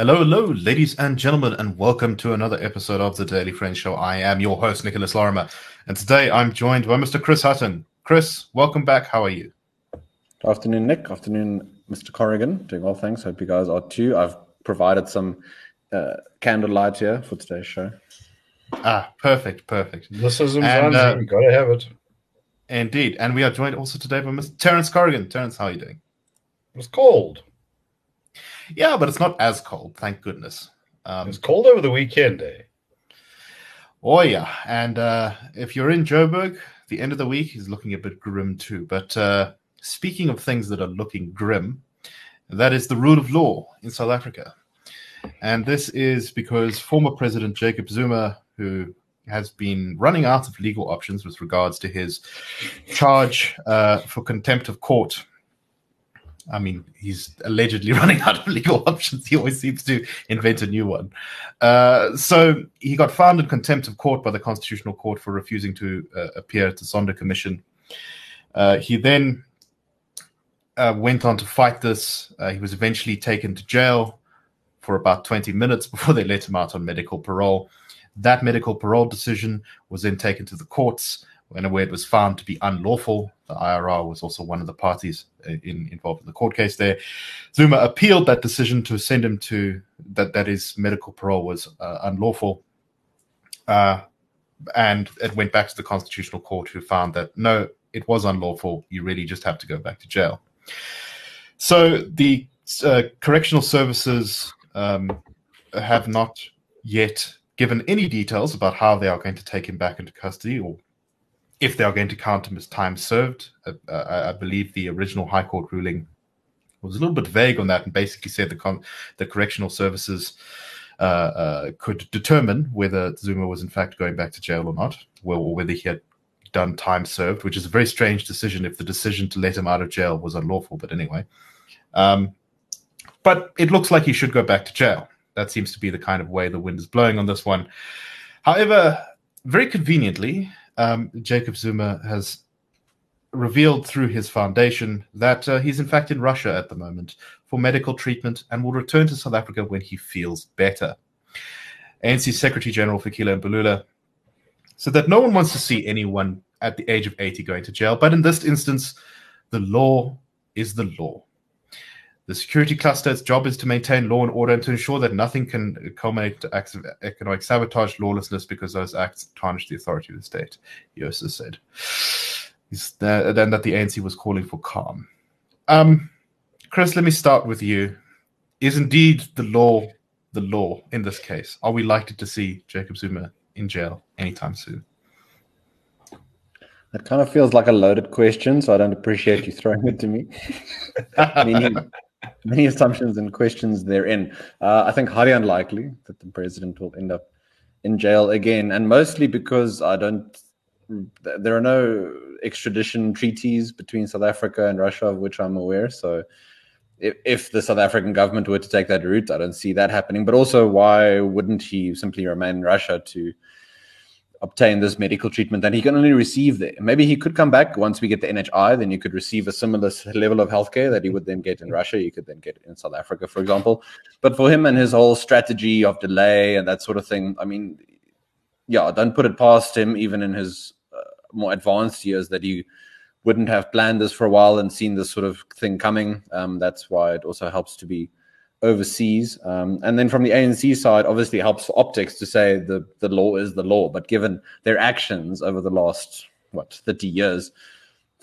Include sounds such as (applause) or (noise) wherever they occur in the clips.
Hello, hello, ladies and gentlemen, and welcome to another episode of the Daily Friends Show. I am your host, Nicholas Lorimer, and today I'm joined by Mr. Chris Hattingh. Chris, welcome back. How are you? Afternoon, Nick. Afternoon, Mr. Corrigan. Doing well, thanks. Hope you guys are too. I've provided some uh, candlelight here for today's show. Ah, perfect, perfect. This is and, uh, gotta have it. Indeed, and we are joined also today by Mr. Terence Corrigan. Terence, how are you doing? It's cold. Yeah, but it's not as cold, thank goodness. Um, it's cold over the weekend, eh? Oh yeah, and uh, if you're in Joburg, the end of the week is looking a bit grim too. But uh, speaking of things that are looking grim, that is the rule of law in South Africa, and this is because former President Jacob Zuma, who has been running out of legal options with regards to his charge uh, for contempt of court I mean, he's allegedly (laughs) running out of legal (laughs) options. He always seems to invent a new one. Uh, so he got found in contempt of court by the Constitutional Court for refusing to uh, appear at the Zondo Commission. Uh, he then uh, went on to fight this. Uh, he was eventually taken to jail for about 20 minutes before they let him out on medical parole. That medical parole decision was then taken to the courts and where it was found to be unlawful. The IRR was also one of the parties in, involved in the court case there. Zuma appealed that decision to send him to that that his medical parole was uh, unlawful. Uh, and it went back to the constitutional court who found that no, it was unlawful. You really just have to go back to jail. So the uh, correctional services um, have not yet given any details about how they are going to take him back into custody or if they are going to count him as time served. Uh, uh, I believe the original High Court ruling was a little bit vague on that and basically said the con- the correctional services uh, uh, could determine whether Zuma was in fact going back to jail or not, or whether he had done time served, which is a very strange decision if the decision to let him out of jail was unlawful. But anyway, um, but it looks like he should go back to jail. That seems to be the kind of way the wind is blowing on this one. However, very conveniently, um, Jacob Zuma has revealed through his foundation that uh, he's in fact in Russia at the moment for medical treatment and will return to South Africa when he feels better. ANC Secretary General Fikile Mbalula said that no one wants to see anyone at the age of 80 going to jail, but in this instance, the law is the law. The security cluster's job is to maintain law and order and to ensure that nothing can culminate to acts of economic sabotage, lawlessness, because those acts tarnish the authority of the state, Yosa said. then that the ANC was calling for calm. Um, Chris, let me start with you. Is indeed the law the law in this case? Are we likely to see Jacob Zuma in jail anytime soon? That kind of feels like a loaded question, so I don't appreciate you throwing it to me. (laughs) Meaning, many assumptions and questions therein. Uh, I think highly unlikely that the president will end up in jail again, and mostly because I don't. There are no extradition treaties between South Africa and Russia, of which I'm aware. So, if, if the South African government were to take that route, I don't see that happening. But also, why wouldn't he simply remain in Russia to obtain this medical treatment that he can only receive there. Maybe he could come back once we get the NHI, then you could receive a similar level of healthcare that he would then get in Russia. You could then get in South Africa, for example. But for him and his whole strategy of delay and that sort of thing, I mean, yeah, don't put it past him, even in his uh, more advanced years, that he wouldn't have planned this for a while and seen this sort of thing coming. Um, that's why it also helps to be overseas. Um, and then from the ANC side, obviously helps for optics to say the, the law is the law. But given their actions over the last, what, 30 years,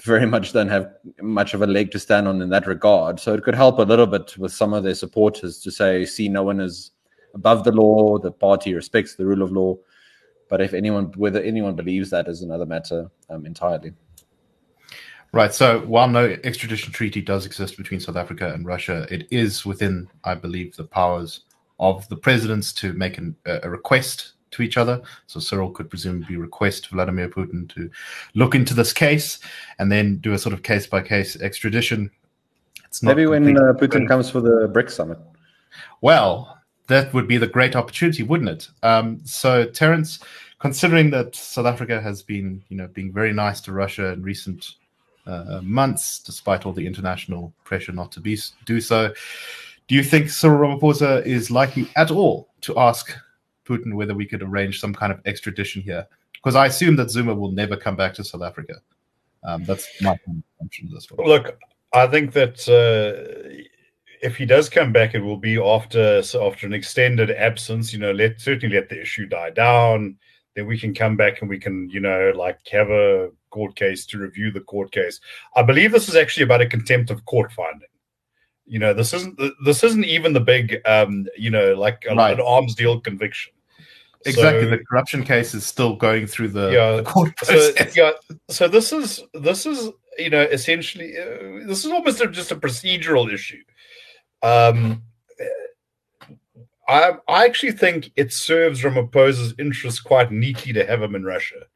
very (laughs) much don't have much of a leg to stand on in that regard. So it could help a little bit with some of their supporters to say, see, no one is above the law, the party respects the rule of law. But if anyone, whether anyone believes that is another matter um, entirely. Right. So while no extradition treaty does exist between South Africa and Russia, it is within, I believe, the powers of the presidents to make an, a request to each other. So Cyril could presumably request Vladimir Putin to look into this case and then do a sort of case by case extradition. It's not maybe when uh, Putin comes for the BRICS summit. Well, that would be the great opportunity, wouldn't it? Um, so, Terence, considering that South Africa has been, you know, being very nice to Russia in recent uh, months, despite all the international pressure not to be do so, do you think Cyril Ramaphosa is likely at all to ask Putin whether we could arrange some kind of extradition here? Because I assume that Zuma will never come back to South Africa. Um, that's my assumption as well. Look, I think that uh, if he does come back, it will be after after an extended absence. You know, let certainly let the issue die down. Then we can come back and we can, you know, like have a court case to review the court case. I believe this is actually about a contempt of court finding. You know, this isn't this isn't even the big, um, you know, like a, right. an arms deal conviction. Exactly, so, the corruption case is still going through the, yeah, the court process. So, yeah, so this is this is you know essentially uh, this is almost a, just a procedural issue. Um, I I actually think it serves Ramaphosa's interests quite neatly to have him in Russia,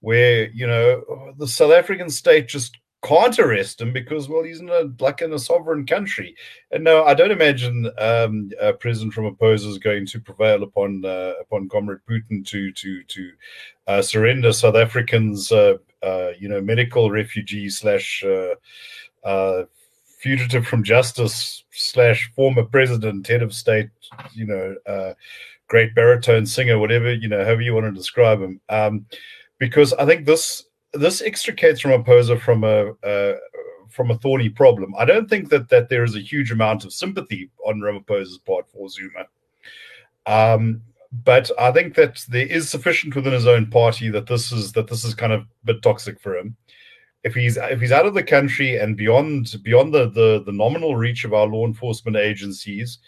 where you know the South African state just can't arrest him because well he's in a like in a sovereign country. And no i don't imagine um, uh, president ramaphosa is going to prevail upon uh, upon comrade putin to to to uh, surrender south africans uh, uh, you know medical refugee slash uh, fugitive from justice slash former president head of state you know great baritone singer whatever you know however you want to describe him. Um, because i think this this extricates Ramaphosa from a uh, from a thorny problem. I don't think that that there is a huge amount of sympathy on Ramaphosa's part for Zuma. Um, but I think that there is sufficient within his own party that this is that this is kind of a bit toxic for him. If he's if he's out of the country and beyond beyond the the, the nominal reach of our law enforcement agencies,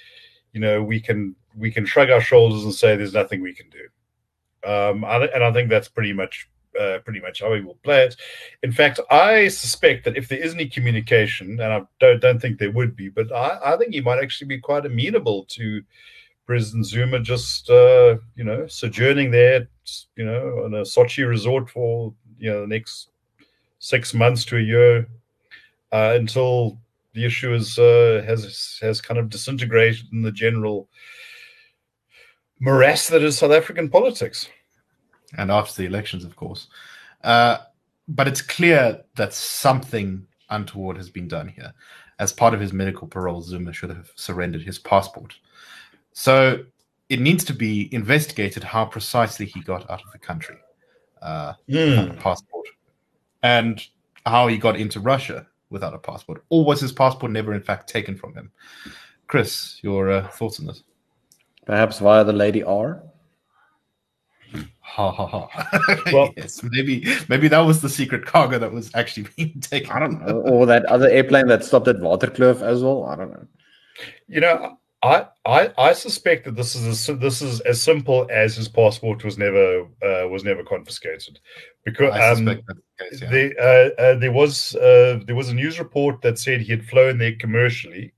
you know, we can we can shrug our shoulders and say there's nothing we can do. Um, and I think that's pretty much uh, pretty much how he will play it. In fact, I suspect that if there is any communication, and I don't don't think there would be, but I, I think he might actually be quite amenable to President Zuma just uh, you know sojourning there, you know, on a Sochi resort for you know the next six months to a year uh, until the issue is uh, has has kind of disintegrated in the general morass that is South African politics and after the elections, of course. Uh, but it's clear that something untoward has been done here. As part of his medical parole, Zuma should have surrendered his passport. So it needs to be investigated how precisely he got out of the country, uh, mm. passport, and how he got into Russia without a passport, or was his passport never, in fact, taken from him? Chris, your uh, thoughts on this? Perhaps via the Lady R. Ha ha ha. (laughs) Well, yes, maybe maybe that was the secret cargo that was actually (laughs) being taken. I don't know. Or that other airplane that stopped at Waterkloof as well. I don't know. You know, I I, I suspect that this is a, this is as simple as his passport was never uh, was never confiscated, because um, the case, yeah. the, uh, uh, there was uh, there was a news report that said he had flown there commercially,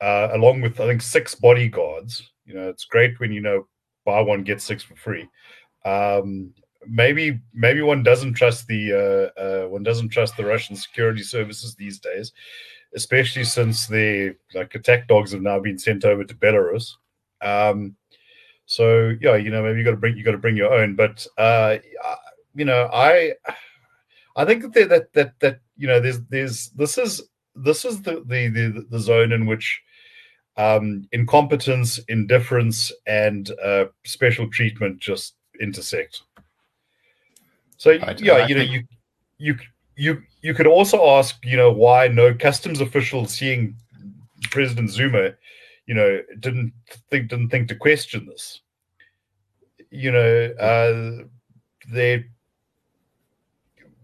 uh, along with I think six bodyguards. You know, it's great when you know buy one get six for free. Um, maybe maybe one doesn't trust the uh, uh, one doesn't trust the Russian security services these days, especially since the like attack dogs have now been sent over to Belarus. Um, so yeah, you know maybe you got to bring you got to bring your own. But uh, you know I I think that that that that you know there's there's this is this is the the the, the zone in which um, incompetence, indifference, and uh, special treatment just intersect. So yeah, you know, you you you you could also ask, you know, why no customs official seeing President Zuma, you know, didn't think didn't think to question this. You know, uh, there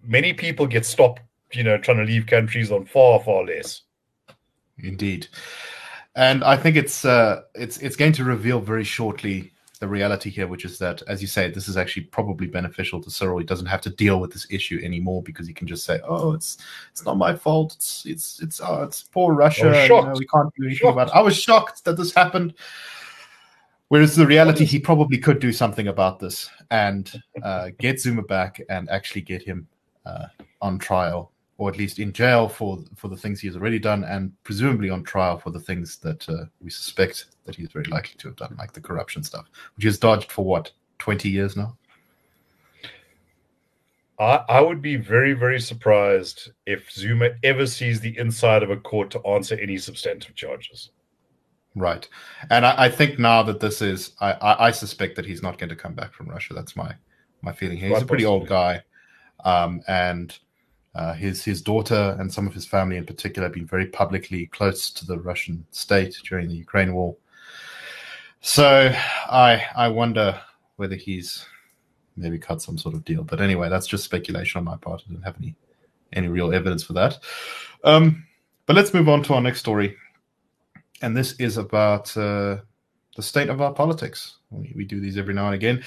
many people get stopped, you know, trying to leave countries on far far less. Indeed and I think it's uh, it's it's going to reveal very shortly the reality here, which is that, as you say, this is actually probably beneficial to Cyril. He doesn't have to deal with this issue anymore because he can just say, "Oh, it's it's not my fault. It's it's it's oh, it's poor Russia. You know, we can't do anything shocked. about it." I was shocked that this happened. Whereas the reality, he probably could do something about this and uh, get Zuma back and actually get him uh, on trial or at least in jail for for the things he has already done, and presumably on trial for the things that uh, we suspect that he's very likely to have done, like the corruption stuff, which he's dodged for what twenty years now. I, I would be very, very surprised if Zuma ever sees the inside of a court to answer any substantive charges. Right, and I, I think now that this is, I, I, I, suspect that he's not going to come back from Russia. That's my my feeling. He's Quite a pretty possibly. old guy, um, and uh, his his daughter and some of his family in particular have been very publicly close to the Russian state during the Ukraine war. So I I wonder whether he's maybe cut some sort of deal. But anyway, that's just speculation on my part. I don't have any any real evidence for that. Um, but let's move on to our next story, and this is about uh, the state of our politics. We, we, do these every now and again,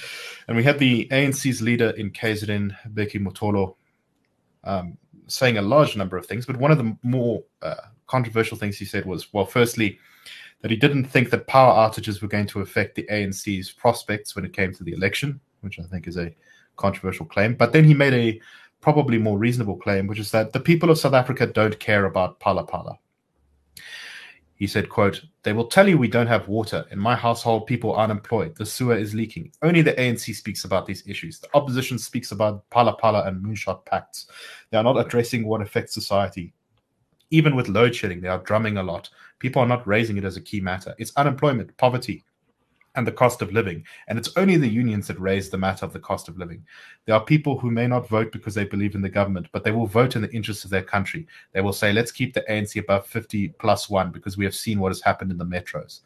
and we had the ANC's leader in KZN, Bheki Mtolo, um, saying a large number of things. But one of the more uh, controversial things he said was, well, firstly, that he didn't think that power outages were going to affect the ANC's prospects when it came to the election which I think is a controversial claim. But then he made a probably more reasonable claim, which is that the people of South Africa don't care about Phala Phala. He said, quote, They will tell you we don't have water. In my household, people are unemployed. The sewer is leaking. Only the ANC speaks about these issues. The opposition speaks about Phala Phala and moonshot pacts. They are not addressing what affects society. Even with load shedding, they are drumming a lot. People are not raising it as a key matter. It's unemployment, poverty, and the cost of living. And it's only the unions that raise the matter of the cost of living. There are people who may not vote because they believe in the government, but they will vote in the interest of their country. They will say, let's keep the ANC above 50 plus one because we have seen what has happened in the metros.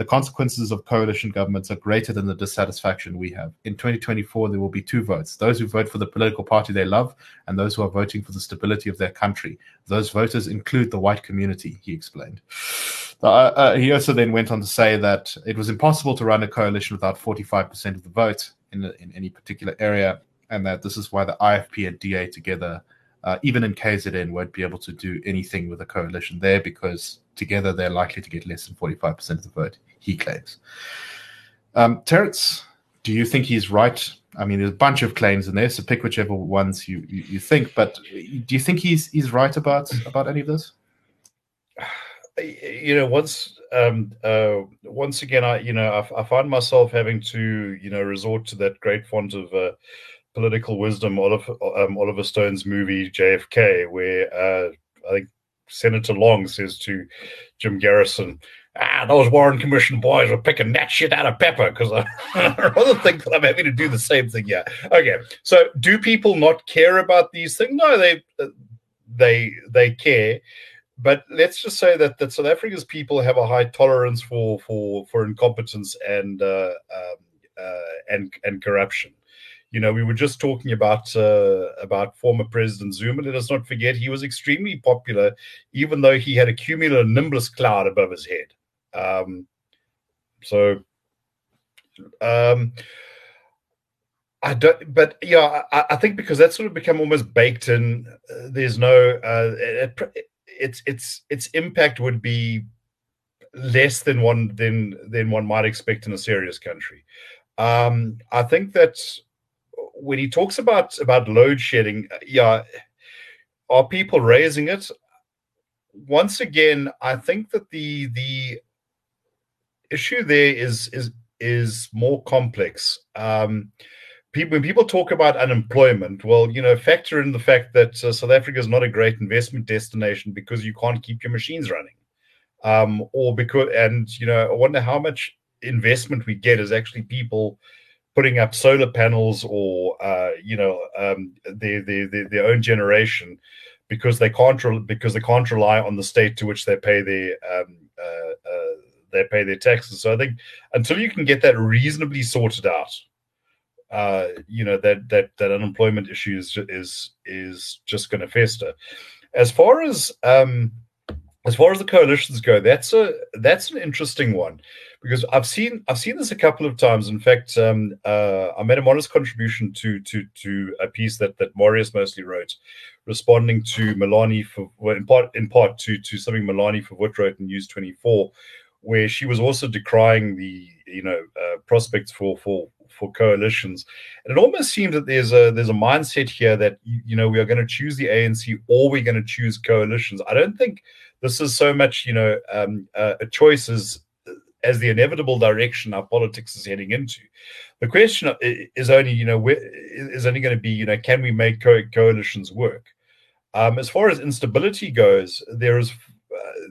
The consequences of coalition governments are greater than the dissatisfaction we have. In 2024, there will be two votes those who vote for the political party they love, and those who are voting for the stability of their country. Those voters include the white community, he explained. Uh, uh, he also then went on to say that it was impossible to run a coalition without 45% of the vote in, in any particular area, and that this is why the IFP and DA together, uh, even in KZN, won't be able to do anything with a coalition there because together they're likely to get less than 45% of the vote, he claims. Um, Terence, do you think he's right? I mean, there's a bunch of claims in there, so pick whichever ones you, you, you think. But do you think he's he's right about about any of this? (sighs) you know, once um, uh, once again, I you know I, I, find myself having to you know resort to that great font of uh, political wisdom, Oliver, um, Oliver Stone's movie JFK, where uh, I think Senator Long says to Jim Garrison, "Ah, those Warren Commission boys are picking that shit out of pepper," because I, (laughs) I rather think that I'm having to do the same thing. Yeah. Okay. So, do people not care about these things? No, they they they care but let's just say that that South Africa's people have a high tolerance for for for incompetence and uh, um, uh, and and corruption. You know, we were just talking about uh, about former President Zuma. Let us not forget he was extremely popular, even though he had a cumulonimbus cloud above his head. Um, so, um, I don't, but yeah, I, I, think because that's sort of become almost baked in. Uh, there's no. Uh, it, it, its its its impact would be less than one than than one might expect in a serious country. Um, I think that when he talks about about load shedding, yeah, are people raising it? Once again, I think that the the issue there is is is more complex. Um, people when people talk about unemployment, well, you know, factor in the fact that uh, South Africa is not a great investment destination because you can't keep your machines running, um, or because and you know, I wonder how much investment we get is actually people putting up solar panels or uh, you know um, their, their, their their own generation because they can't re- because they can't rely on the state to which they pay their um, uh, uh, they pay their taxes. So I think until you can get that reasonably sorted out, uh, you know that that that unemployment issue is is is just going to fester. As far as um, as far as the coalitions go, that's a that's an interesting one because I've seen I've seen this a couple of times. In fact, um, uh, I made a modest contribution to to to a piece that that Marius mostly wrote, responding to Melanie for well, in part in part to to something Melanie Verwoerd wrote in News Twenty Four, where she was also decrying the you know uh, prospects for for for coalitions. And it almost seems that there's a there's a mindset here that you know we are going to choose the ANC or we're going to choose coalitions. I don't think this is so much you know um, uh, a choice as as the inevitable direction our politics is heading into. The question is only, you know, where, is only going to be, you know, can we make co- coalitions work? Um, as far as instability goes, there is uh,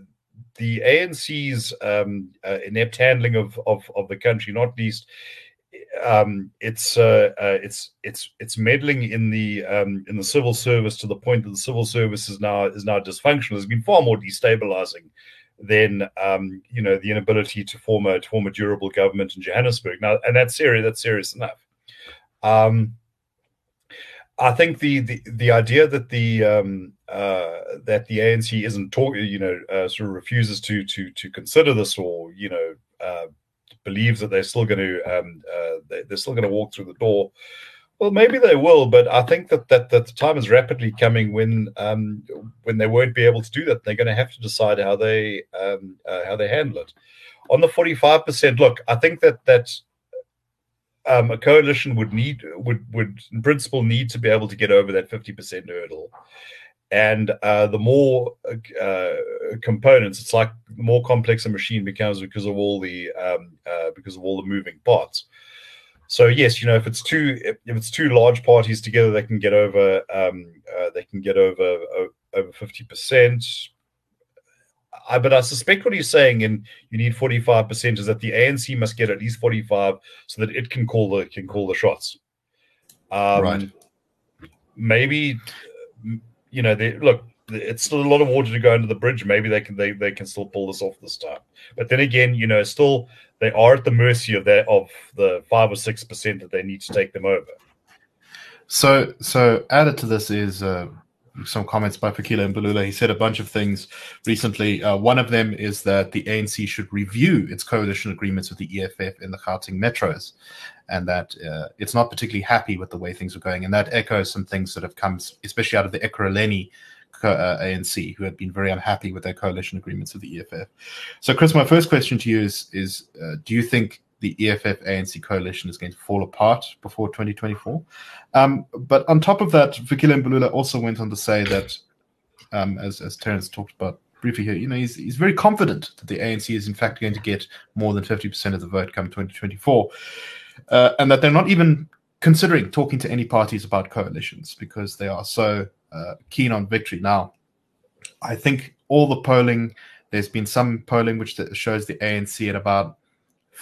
the ANC's um, uh, inept handling of, of of the country, not least um, it's uh, uh, it's it's it's meddling in the um, in the civil service to the point that the civil service is now is now dysfunctional. Has been far more destabilizing than um, you know the inability to form a to form a durable government in Johannesburg. Now, and that's serious. That's serious enough. Um, I think the, the the idea that the um, uh, that the ANC isn't talking, you know, uh, sort of refuses to to to consider this or you know uh, believes that they're still going to um, uh, they're still going to walk through the door. Well, maybe they will, but I think that that, that the time is rapidly coming when um, when they won't be able to do that. They're going to have to decide how they um, uh, how they handle it. On the forty five percent, look, I think that that um, a coalition would need would would in principle need to be able to get over that fifty percent hurdle and uh, the more uh, components, it's like the more complex a machine becomes because of all the um, uh, because of all the moving parts. So yes, you know, if it's two if, it's two large parties together, they can get over um, uh, they can get over over fifty percent. I, but I suspect what he's saying, and you need forty five percent, is that the ANC must get at least forty five so that it can call the can call the shots. Um, right. Maybe you know, they look. It's still a lot of water to go under the bridge. Maybe they can they, they can still pull this off this time. But then again, you know, still they are at the mercy of that of the five or six percent that they need to take them over. So so added to this is uh, some comments by Fikile Mbalula. He said a bunch of things recently. Uh, one of them is that the ANC should review its coalition agreements with the EFF in the Gauteng metros, and that uh, it's not particularly happy with the way things are going. And that echoes some things that have come, especially out of the Ekurhuleni uh, ANC, who had been very unhappy with their coalition agreements with the EFF. So, Chris, my first question to you is: is uh, Do you think the EFF ANC coalition is going to fall apart before 2024. Um, but on top of that, Fikile Mbalula also went on to say that, um, as, as Terence talked about briefly here, you know, he's, he's very confident that the ANC is in fact going to get more than 50% of the vote come 2024, uh, and that they're not even considering talking to any parties about coalitions because they are so uh, keen on victory. Now, I think all the polling, there's been some polling which shows the ANC at about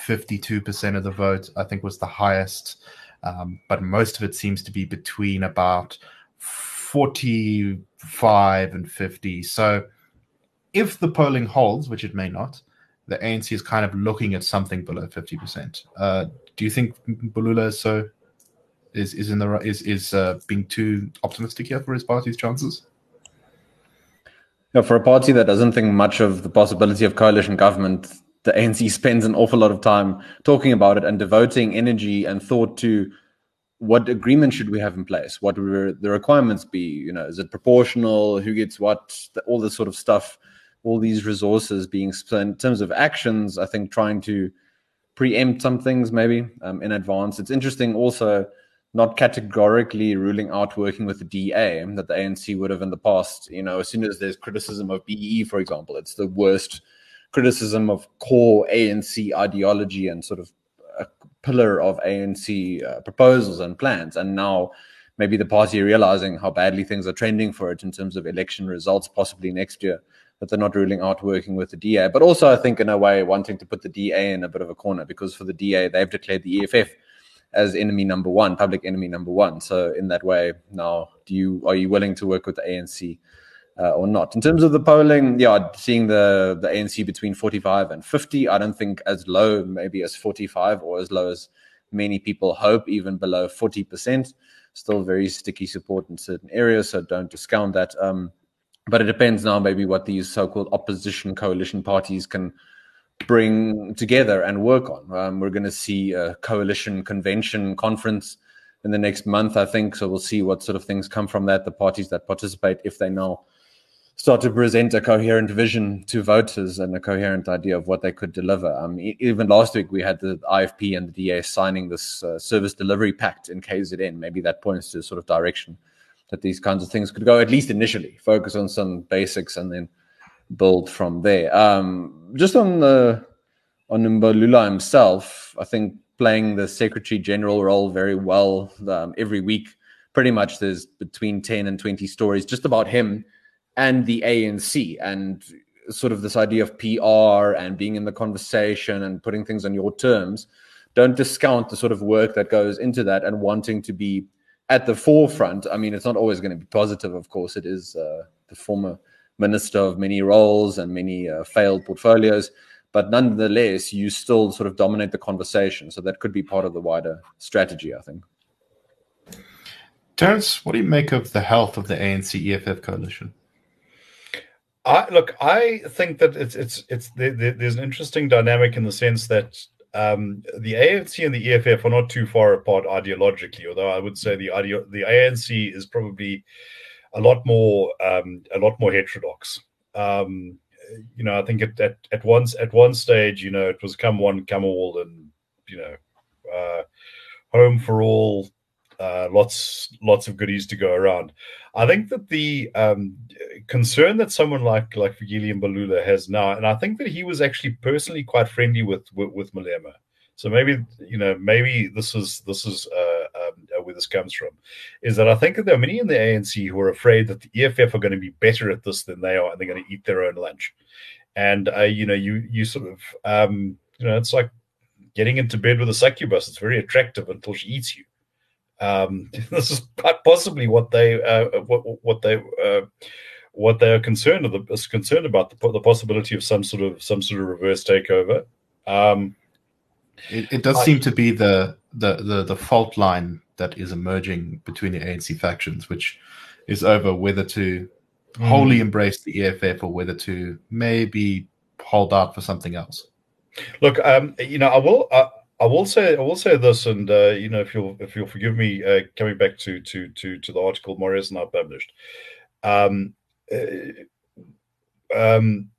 52% of the vote, I think was the highest. Um, but most of it seems to be between about 45 and 50. So if the polling holds, which it may not, the ANC is kind of looking at something below 50%. Uh, do you think Mbalula is so is is in the is is uh, being too optimistic here for his party's chances? Yeah, for a party that doesn't think much of the possibility of coalition government, the ANC spends an awful lot of time talking about it and devoting energy and thought to what agreement should we have in place? What will the requirements be? You know, is it proportional? Who gets what? All this sort of stuff. All these resources being spent in terms of actions. I think trying to preempt some things maybe um, in advance. It's interesting also not categorically ruling out working with the DA that the ANC would have in the past. You know, as soon as there's criticism of BEE, for example, it's the worst criticism of core ANC ideology and sort of a pillar of ANC uh, proposals and plans. And now maybe the party realizing how badly things are trending for it in terms of election results, possibly next year, that they're not ruling out working with the DA. But also, I think, in a way, wanting to put the DA in a bit of a corner because for the DA, they've declared the EFF as enemy number one, public enemy number one. So in that way, now do you are you willing to work with the ANC uh, or not. In terms of the polling, yeah, seeing the the ANC between 45 and 50, I don't think as low maybe as 45 or as low as many people hope, even below 40%. Still very sticky support in certain areas, so don't discount that. Um, but it depends now maybe what these so-called opposition coalition parties can bring together and work on. Um, we're going to see a coalition convention conference in the next month, I think. So we'll see what sort of things come from that. The parties that participate, if they know start to present a coherent vision to voters and a coherent idea of what they could deliver. Um, even last week, we had the IFP and the DA signing this uh, service delivery pact in KZN. Maybe that points to a sort of direction that these kinds of things could go, at least initially, focus on some basics and then build from there. Um, just on the on Mbalula himself, I think playing the Secretary General role very well um, every week. Pretty much there's between 10 and 20 stories just about him and the ANC and sort of this idea of PR and being in the conversation and putting things on your terms. Don't discount the sort of work that goes into that and wanting to be at the forefront. I mean, it's not always going to be positive, of course. It is uh, the former minister of many roles and many uh, failed portfolios but nonetheless, you still sort of dominate the conversation. So that could be part of the wider strategy, I think. Terence, what do you make of the health of the ANC EFF coalition? I look. I think that it's it's it's there's an interesting dynamic in the sense that um, the ANC and the EFF are not too far apart ideologically. Although I would say the ideo- the ANC is probably a lot more um, a lot more heterodox. Um, you know, I think at, at at once at one stage, you know, it was come one, come all, and you know, uh, home for all, uh, lots lots of goodies to go around. I think that the um, concern that someone like like Fikile Mbalula has now, and I think that he was actually personally quite friendly with with, with Malema. So maybe you know maybe this is this is uh, um, uh, where this comes from, is that I think that there are many in the ANC who are afraid that the EFF are going to be better at this than they are, and they're going to eat their own lunch. And uh, you know, you you sort of um, you know, it's like getting into bed with a succubus. It's very attractive until she eats you. Um, (laughs) this is possibly what they uh, what what they uh, what they are concerned of, is concerned about the, the possibility of some sort of some sort of reverse takeover. Um, it, it does I, seem to be the, the, the the fault line that is emerging between the ANC factions, which is over whether to mm. wholly embrace the EFF or whether to maybe hold out for something else. Look, um, you know, I will. Uh, I will say I will say this, and uh, you know, if you'll if you'll forgive me, uh, coming back to to to to the article Marius and I published, um, uh, um,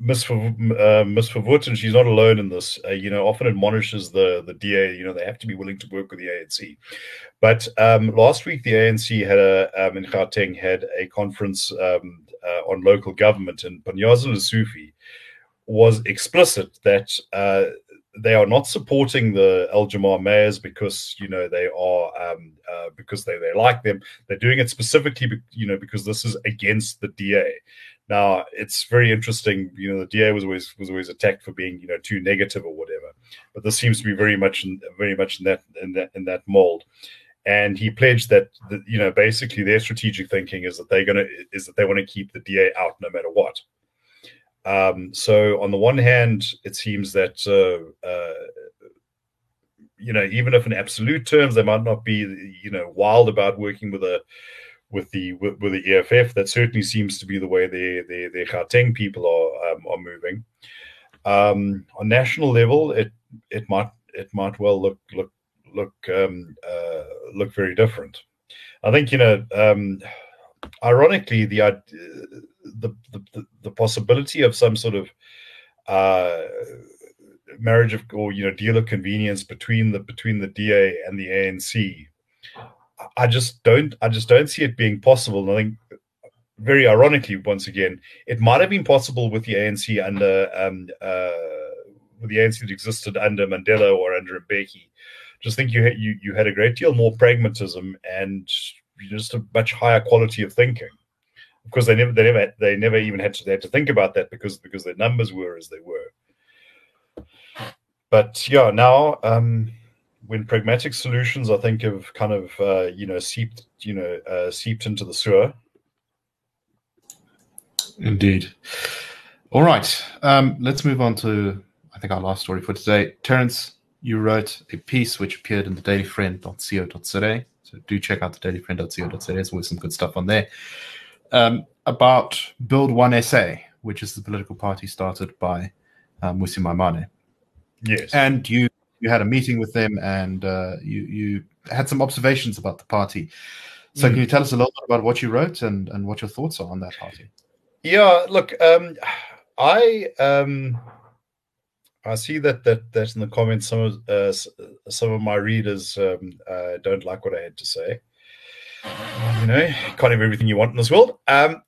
Miss uh, Miss she's not alone in this. Uh, you know, often admonishes the the DA. You know, they have to be willing to work with the ANC. But um, last week, the ANC had a um, in Gauteng had a conference um, uh, on local government, and Panyaza Lesufi was explicit that uh, they are not supporting the Al Jama-ah mayors because you know they are um, uh, because they they like them. They're doing it specifically, you know, because this is against the DA. Now it's very interesting. You know, the DA was always was always attacked for being you know too negative or whatever, but this seems to be very much in, very much in that in that in that mold. And he pledged that, that you know basically their strategic thinking is that they're gonna is that they want to keep the DA out no matter what. Um, so on the one hand, it seems that uh, uh, you know even if in absolute terms they might not be you know wild about working with a with the with, with, the EFF. That certainly seems to be the way the the, the Gauteng people are um, are moving. Um, on national level, it it might it might well look look look um, uh, look very different. I think you know. Um, ironically, the, the the the possibility of some sort of uh, marriage of or you know deal of convenience between the between the DA and the ANC I just don't I just don't see it being possible. I think very ironically, once again, it might have been possible with the ANC under um, uh, with the ANC that existed under Mandela or under Mbeki. Just think you had, you you had a great deal more pragmatism and just a much higher quality of thinking. Of course, they never they never they never even had to they had to think about that because because their numbers were as they were. But yeah, now um, when pragmatic solutions, I think, have kind of uh, you know seeped you know uh, seeped into the sewer. Indeed. All right, um, let's move on to I think our last story for today. Terence, you wrote a piece which appeared in the dailyfriend.co.za. So do check out the dailyfriend.co.za. There's always some good stuff on there um, about Build One SA, which is the political party started by uh, Mmusi Maimane. Yes, and you you had a meeting with them and uh, you you had some observations about the party. So mm. can you tell us a little bit about what you wrote and and what your thoughts are on that party? Yeah, look, um, I um, I see that that that in the comments some of uh, some of my readers um, uh, don't like what I had to say. You know, can't have everything you want in this world. Um,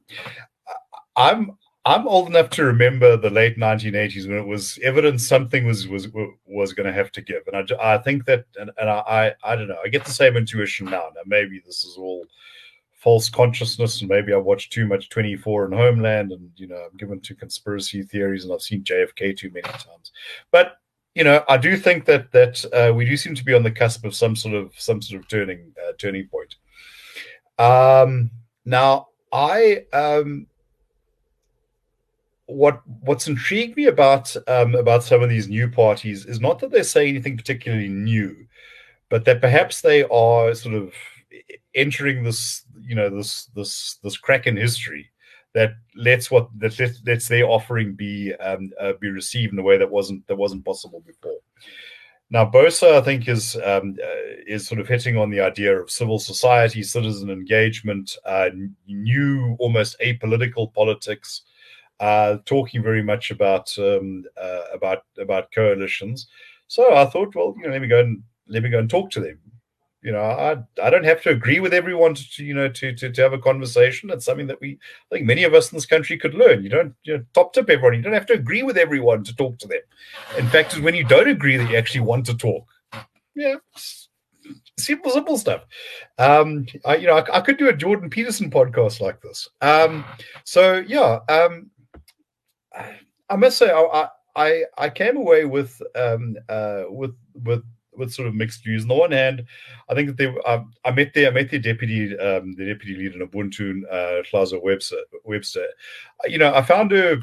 I'm I'm old enough to remember the late 1980s when it was evident something was was was going to have to give, and I, I think that, and, and I, I don't know, I get the same intuition now. Now maybe this is all false consciousness, and maybe I watched too much 24 and Homeland, and you know I'm given to conspiracy theories, and I've seen JFK too many times. But you know, I do think that that uh, we do seem to be on the cusp of some sort of some sort of turning uh, turning point. Um, now, I um, what what's intrigued me about um, about some of these new parties is not that they say anything particularly new, but that perhaps they are sort of entering this you know this this this crack in history that lets what that lets their offering be um, uh, be received in a way that wasn't that wasn't possible before. Now, BOSA, I think, is um, uh, is sort of hitting on the idea of civil society, citizen engagement, uh, new, almost apolitical politics, uh, talking very much about um, uh, about about coalitions. So I thought, well, you know, let me go and let me go and talk to them. You know, I I don't have to agree with everyone to, you know to, to to have a conversation. It's something that we I think many of us in this country could learn. You don't you know top tip everyone. You don't have to agree with everyone to talk to them. In fact, it's when you don't agree that you actually want to talk. Yeah, simple, simple stuff. Um, I, you know, I, I, could do a Jordan Peterson podcast like this. Um, so yeah, um, I must say, I I, I came away with um, uh, with with with sort of mixed views. On the one hand, I think that they uh, I met the I met the deputy um, the deputy leader Nobuntu, uh, Hlazo Webster. Webster. You know, I found her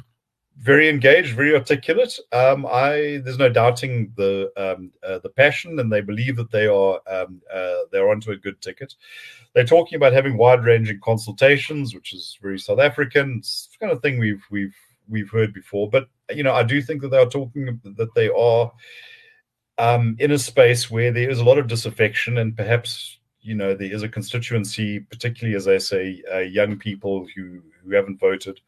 very engaged, very articulate. Um, I there's no doubting the um, uh, the passion, and they believe that they are um, uh, they're onto a good ticket. They're talking about having wide ranging consultations, which is very South African. It's kind of thing we've we've we've heard before. But you know, I do think that they are talking that they are um, in a space where there is a lot of disaffection, and perhaps you know there is a constituency, particularly as I say, uh, young people who who haven't voted,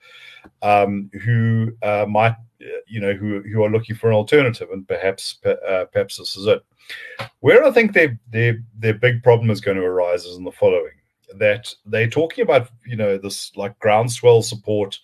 um, who uh, might you know who who are looking for an alternative, and perhaps uh, perhaps this is it. Where I think their their their big problem is going to arise is in the following: that they're talking about you know this like groundswell support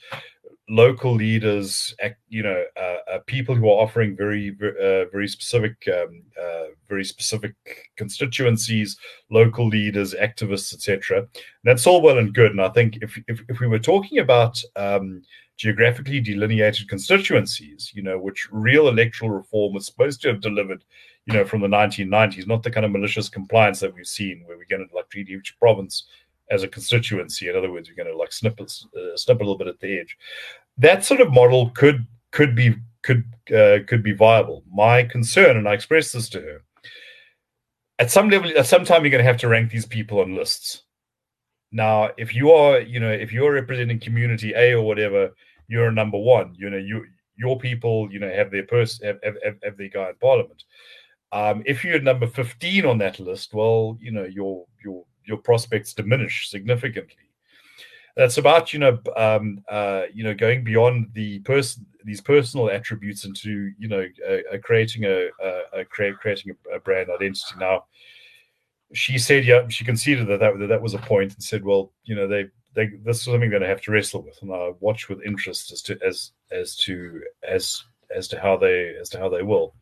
local leaders, you know, uh, uh, people who are offering very, uh, very specific, um, uh, very specific constituencies, local leaders, activists, etc. That's all well and good. And I think if if, if we were talking about um, geographically delineated constituencies, you know, which real electoral reform was supposed to have delivered, you know, from the 1990s, not the kind of malicious compliance that we've seen where we're going to like treat each province as a constituency. In other words, you're going to like snip uh, snip a little bit at the edge. That sort of model could could be could uh, could be viable. My concern, and I expressed this to her, at some level, at some time, you're going to have to rank these people on lists. Now, if you are, you know, if you're representing community A or whatever, you're a number one. You know, you your people, you know, have their person have, have, have their guy in parliament. Um, if you're number 15 on that list, well, you know, your your your prospects diminish significantly. That's about you know um, uh, you know going beyond the person these personal attributes into you know uh, creating a, a, a creating a, brand identity. Now, she said yeah she conceded that, that that was a point and said well you know they they this is something they're going to have to wrestle with and I watch with interest as to as as to as as to how they as to how they will.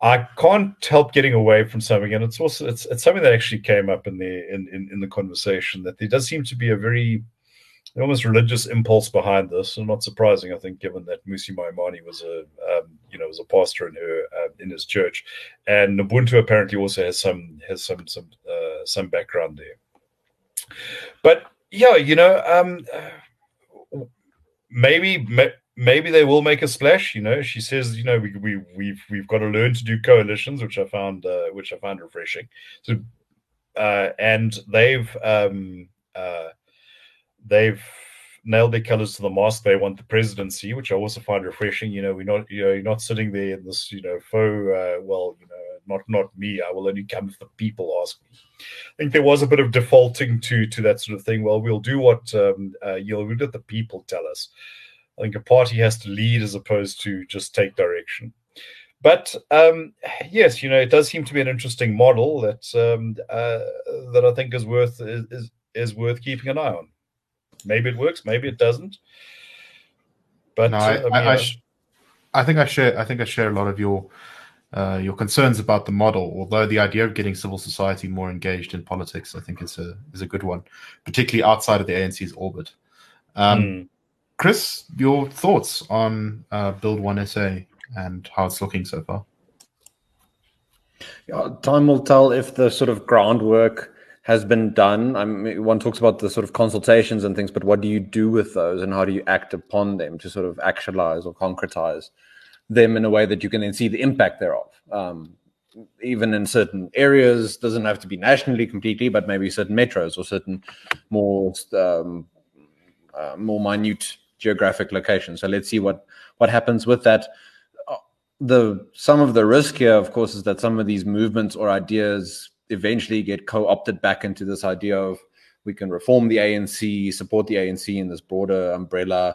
I can't help getting away from something, and it's also it's, it's something that actually came up in the in, in, in the conversation that there does seem to be a very almost religious impulse behind this, and not surprising, I think, given that Mmusi Maimane was a um, you know was a pastor in her uh, in his church, and Nobuntu apparently also has some has some some uh, some background there. But yeah, you know, um, maybe maybe they will make a splash. You know, she says, you know, we, we we've we've got to learn to do coalitions, which I found uh, which I found refreshing. So, uh, and they've um, uh, they've nailed their colors to the mast. They want the presidency, which I also find refreshing. You know, we're not you know you're not sitting there in this you know faux uh, well you know not not me. I will only come if the people ask me. I think there was a bit of defaulting to to that sort of thing. Well, we'll do what um, uh, you'll do what the people tell us. I think a party has to lead as opposed to just take direction. But um, yes, you know, it does seem to be an interesting model that um, uh, that I think is worth is, is worth keeping an eye on. Maybe it works, maybe it doesn't. But No, I, um, I, I, sh- I think I share. I think I share a lot of your uh, your concerns about the model. Although the idea of getting civil society more engaged in politics, I think is a is a good one, particularly outside of the ANC's orbit. Um, Mm. Chris, your thoughts on uh, Build One SA and how it's looking so far? Yeah, time will tell if the sort of groundwork has been done. I mean, one talks about the sort of consultations and things, but what do you do with those, and how do you act upon them to sort of actualize or concretize them in a way that you can then see the impact thereof? Um, even in certain areas, doesn't have to be nationally completely, but maybe certain metros or certain more um, uh, more minute geographic location. So let's see what what happens with that the some of the risk here, of course, is that some of these movements or ideas eventually get co-opted back into this idea of we can reform the ANC, support the ANC in this broader umbrella,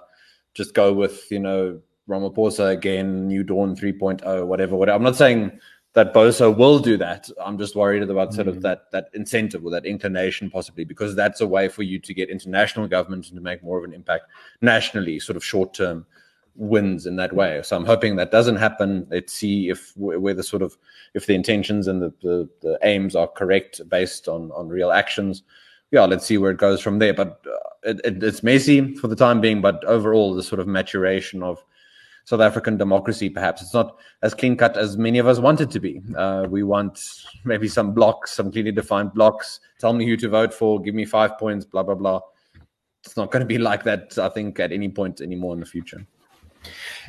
just go with you know Ramaphosa again, New Dawn 3.0, whatever. Whatever. I'm not saying that Bosa will do that. I'm just worried about sort of that that incentive or that inclination possibly because that's a way for you to get international government and to make more of an impact nationally, sort of short term wins in that way. So I'm hoping that doesn't happen. Let's see if where the sort of if the intentions and the, the, the aims are correct based on on real actions. Yeah, let's see where it goes from there. But uh, it, it, it's messy for the time being. But overall, the sort of maturation of South African democracy, perhaps it's not as clean cut as many of us want it to be. Uh, we want maybe some blocks, some clearly defined blocks. Tell me who to vote for. Give me five points. Blah blah blah. It's not going to be (laughs) like that. I think at any point anymore in the future.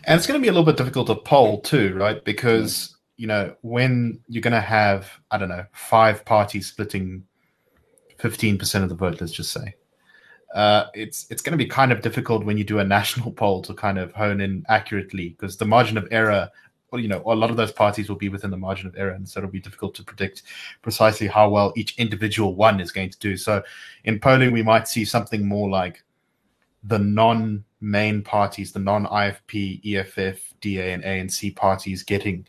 And it's going to be a little bit difficult to poll too, right? Because you know when you're going to have I don't know five parties splitting fifteen percent of the vote, let's just say, uh, it's it's going to be kind of difficult when you do a national (laughs) poll to kind of hone in accurately because the margin of error. Well, you know, a lot of those parties will be within the margin of error, and so it'll be difficult to predict precisely how well each individual one is going to do. So, in polling, we might see something more like the non main parties, the non IFP, EFF, DA, and ANC parties getting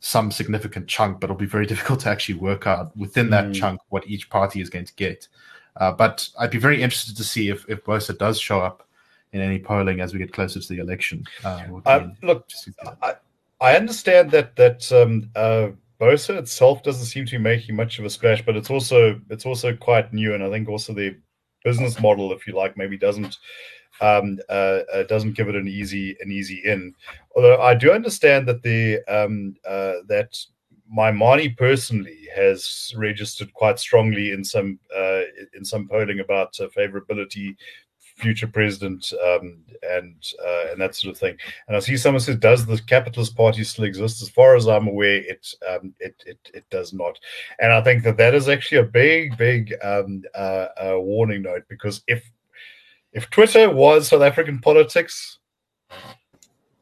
some significant chunk, but it'll be very (laughs) difficult to actually work out within that Mm. chunk what each party is going to get. Uh, but I'd be very interested to see if, if Bosa does show up in any polling as we get closer to the election. Uh, Um, look, interesting to see. I, I understand that that um, uh, Bosa itself doesn't seem to be making much of a splash, but it's also it's also quite new, and I think also the business model, if you like, maybe doesn't um, uh, uh, doesn't give it an easy an easy in. Although I do understand that the um, uh, that Maimane personally has registered quite strongly in some uh, in some polling about uh, favorability, future president, um, and uh, and that sort of thing. And I see someone says, "Does the Capitalist Party still exist?" As far as I'm aware, it um, it, it it does not. And I think that that is actually a big, big um, uh, uh, warning note because if if Twitter was South African politics,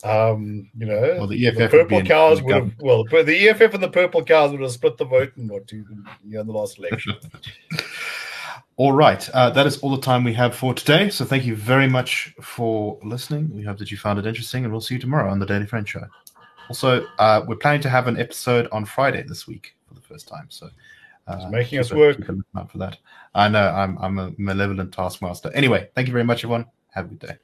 um, you know, Well, the EFF the purple cows would have well, the EFF and the purple cows would have split the vote in what two, you know, in the last election. (laughs) All right. Uh, that is all the time we have for today. So thank you very much for listening. We hope that you found it interesting, and we'll see you tomorrow on the Daily Friend Show. Also, uh, we're planning to have an episode on Friday this week for the first time. So uh, It's making us a- work. lookout for that. I know I'm I'm a malevolent taskmaster. Anyway, thank you very much, everyone. Have a good day.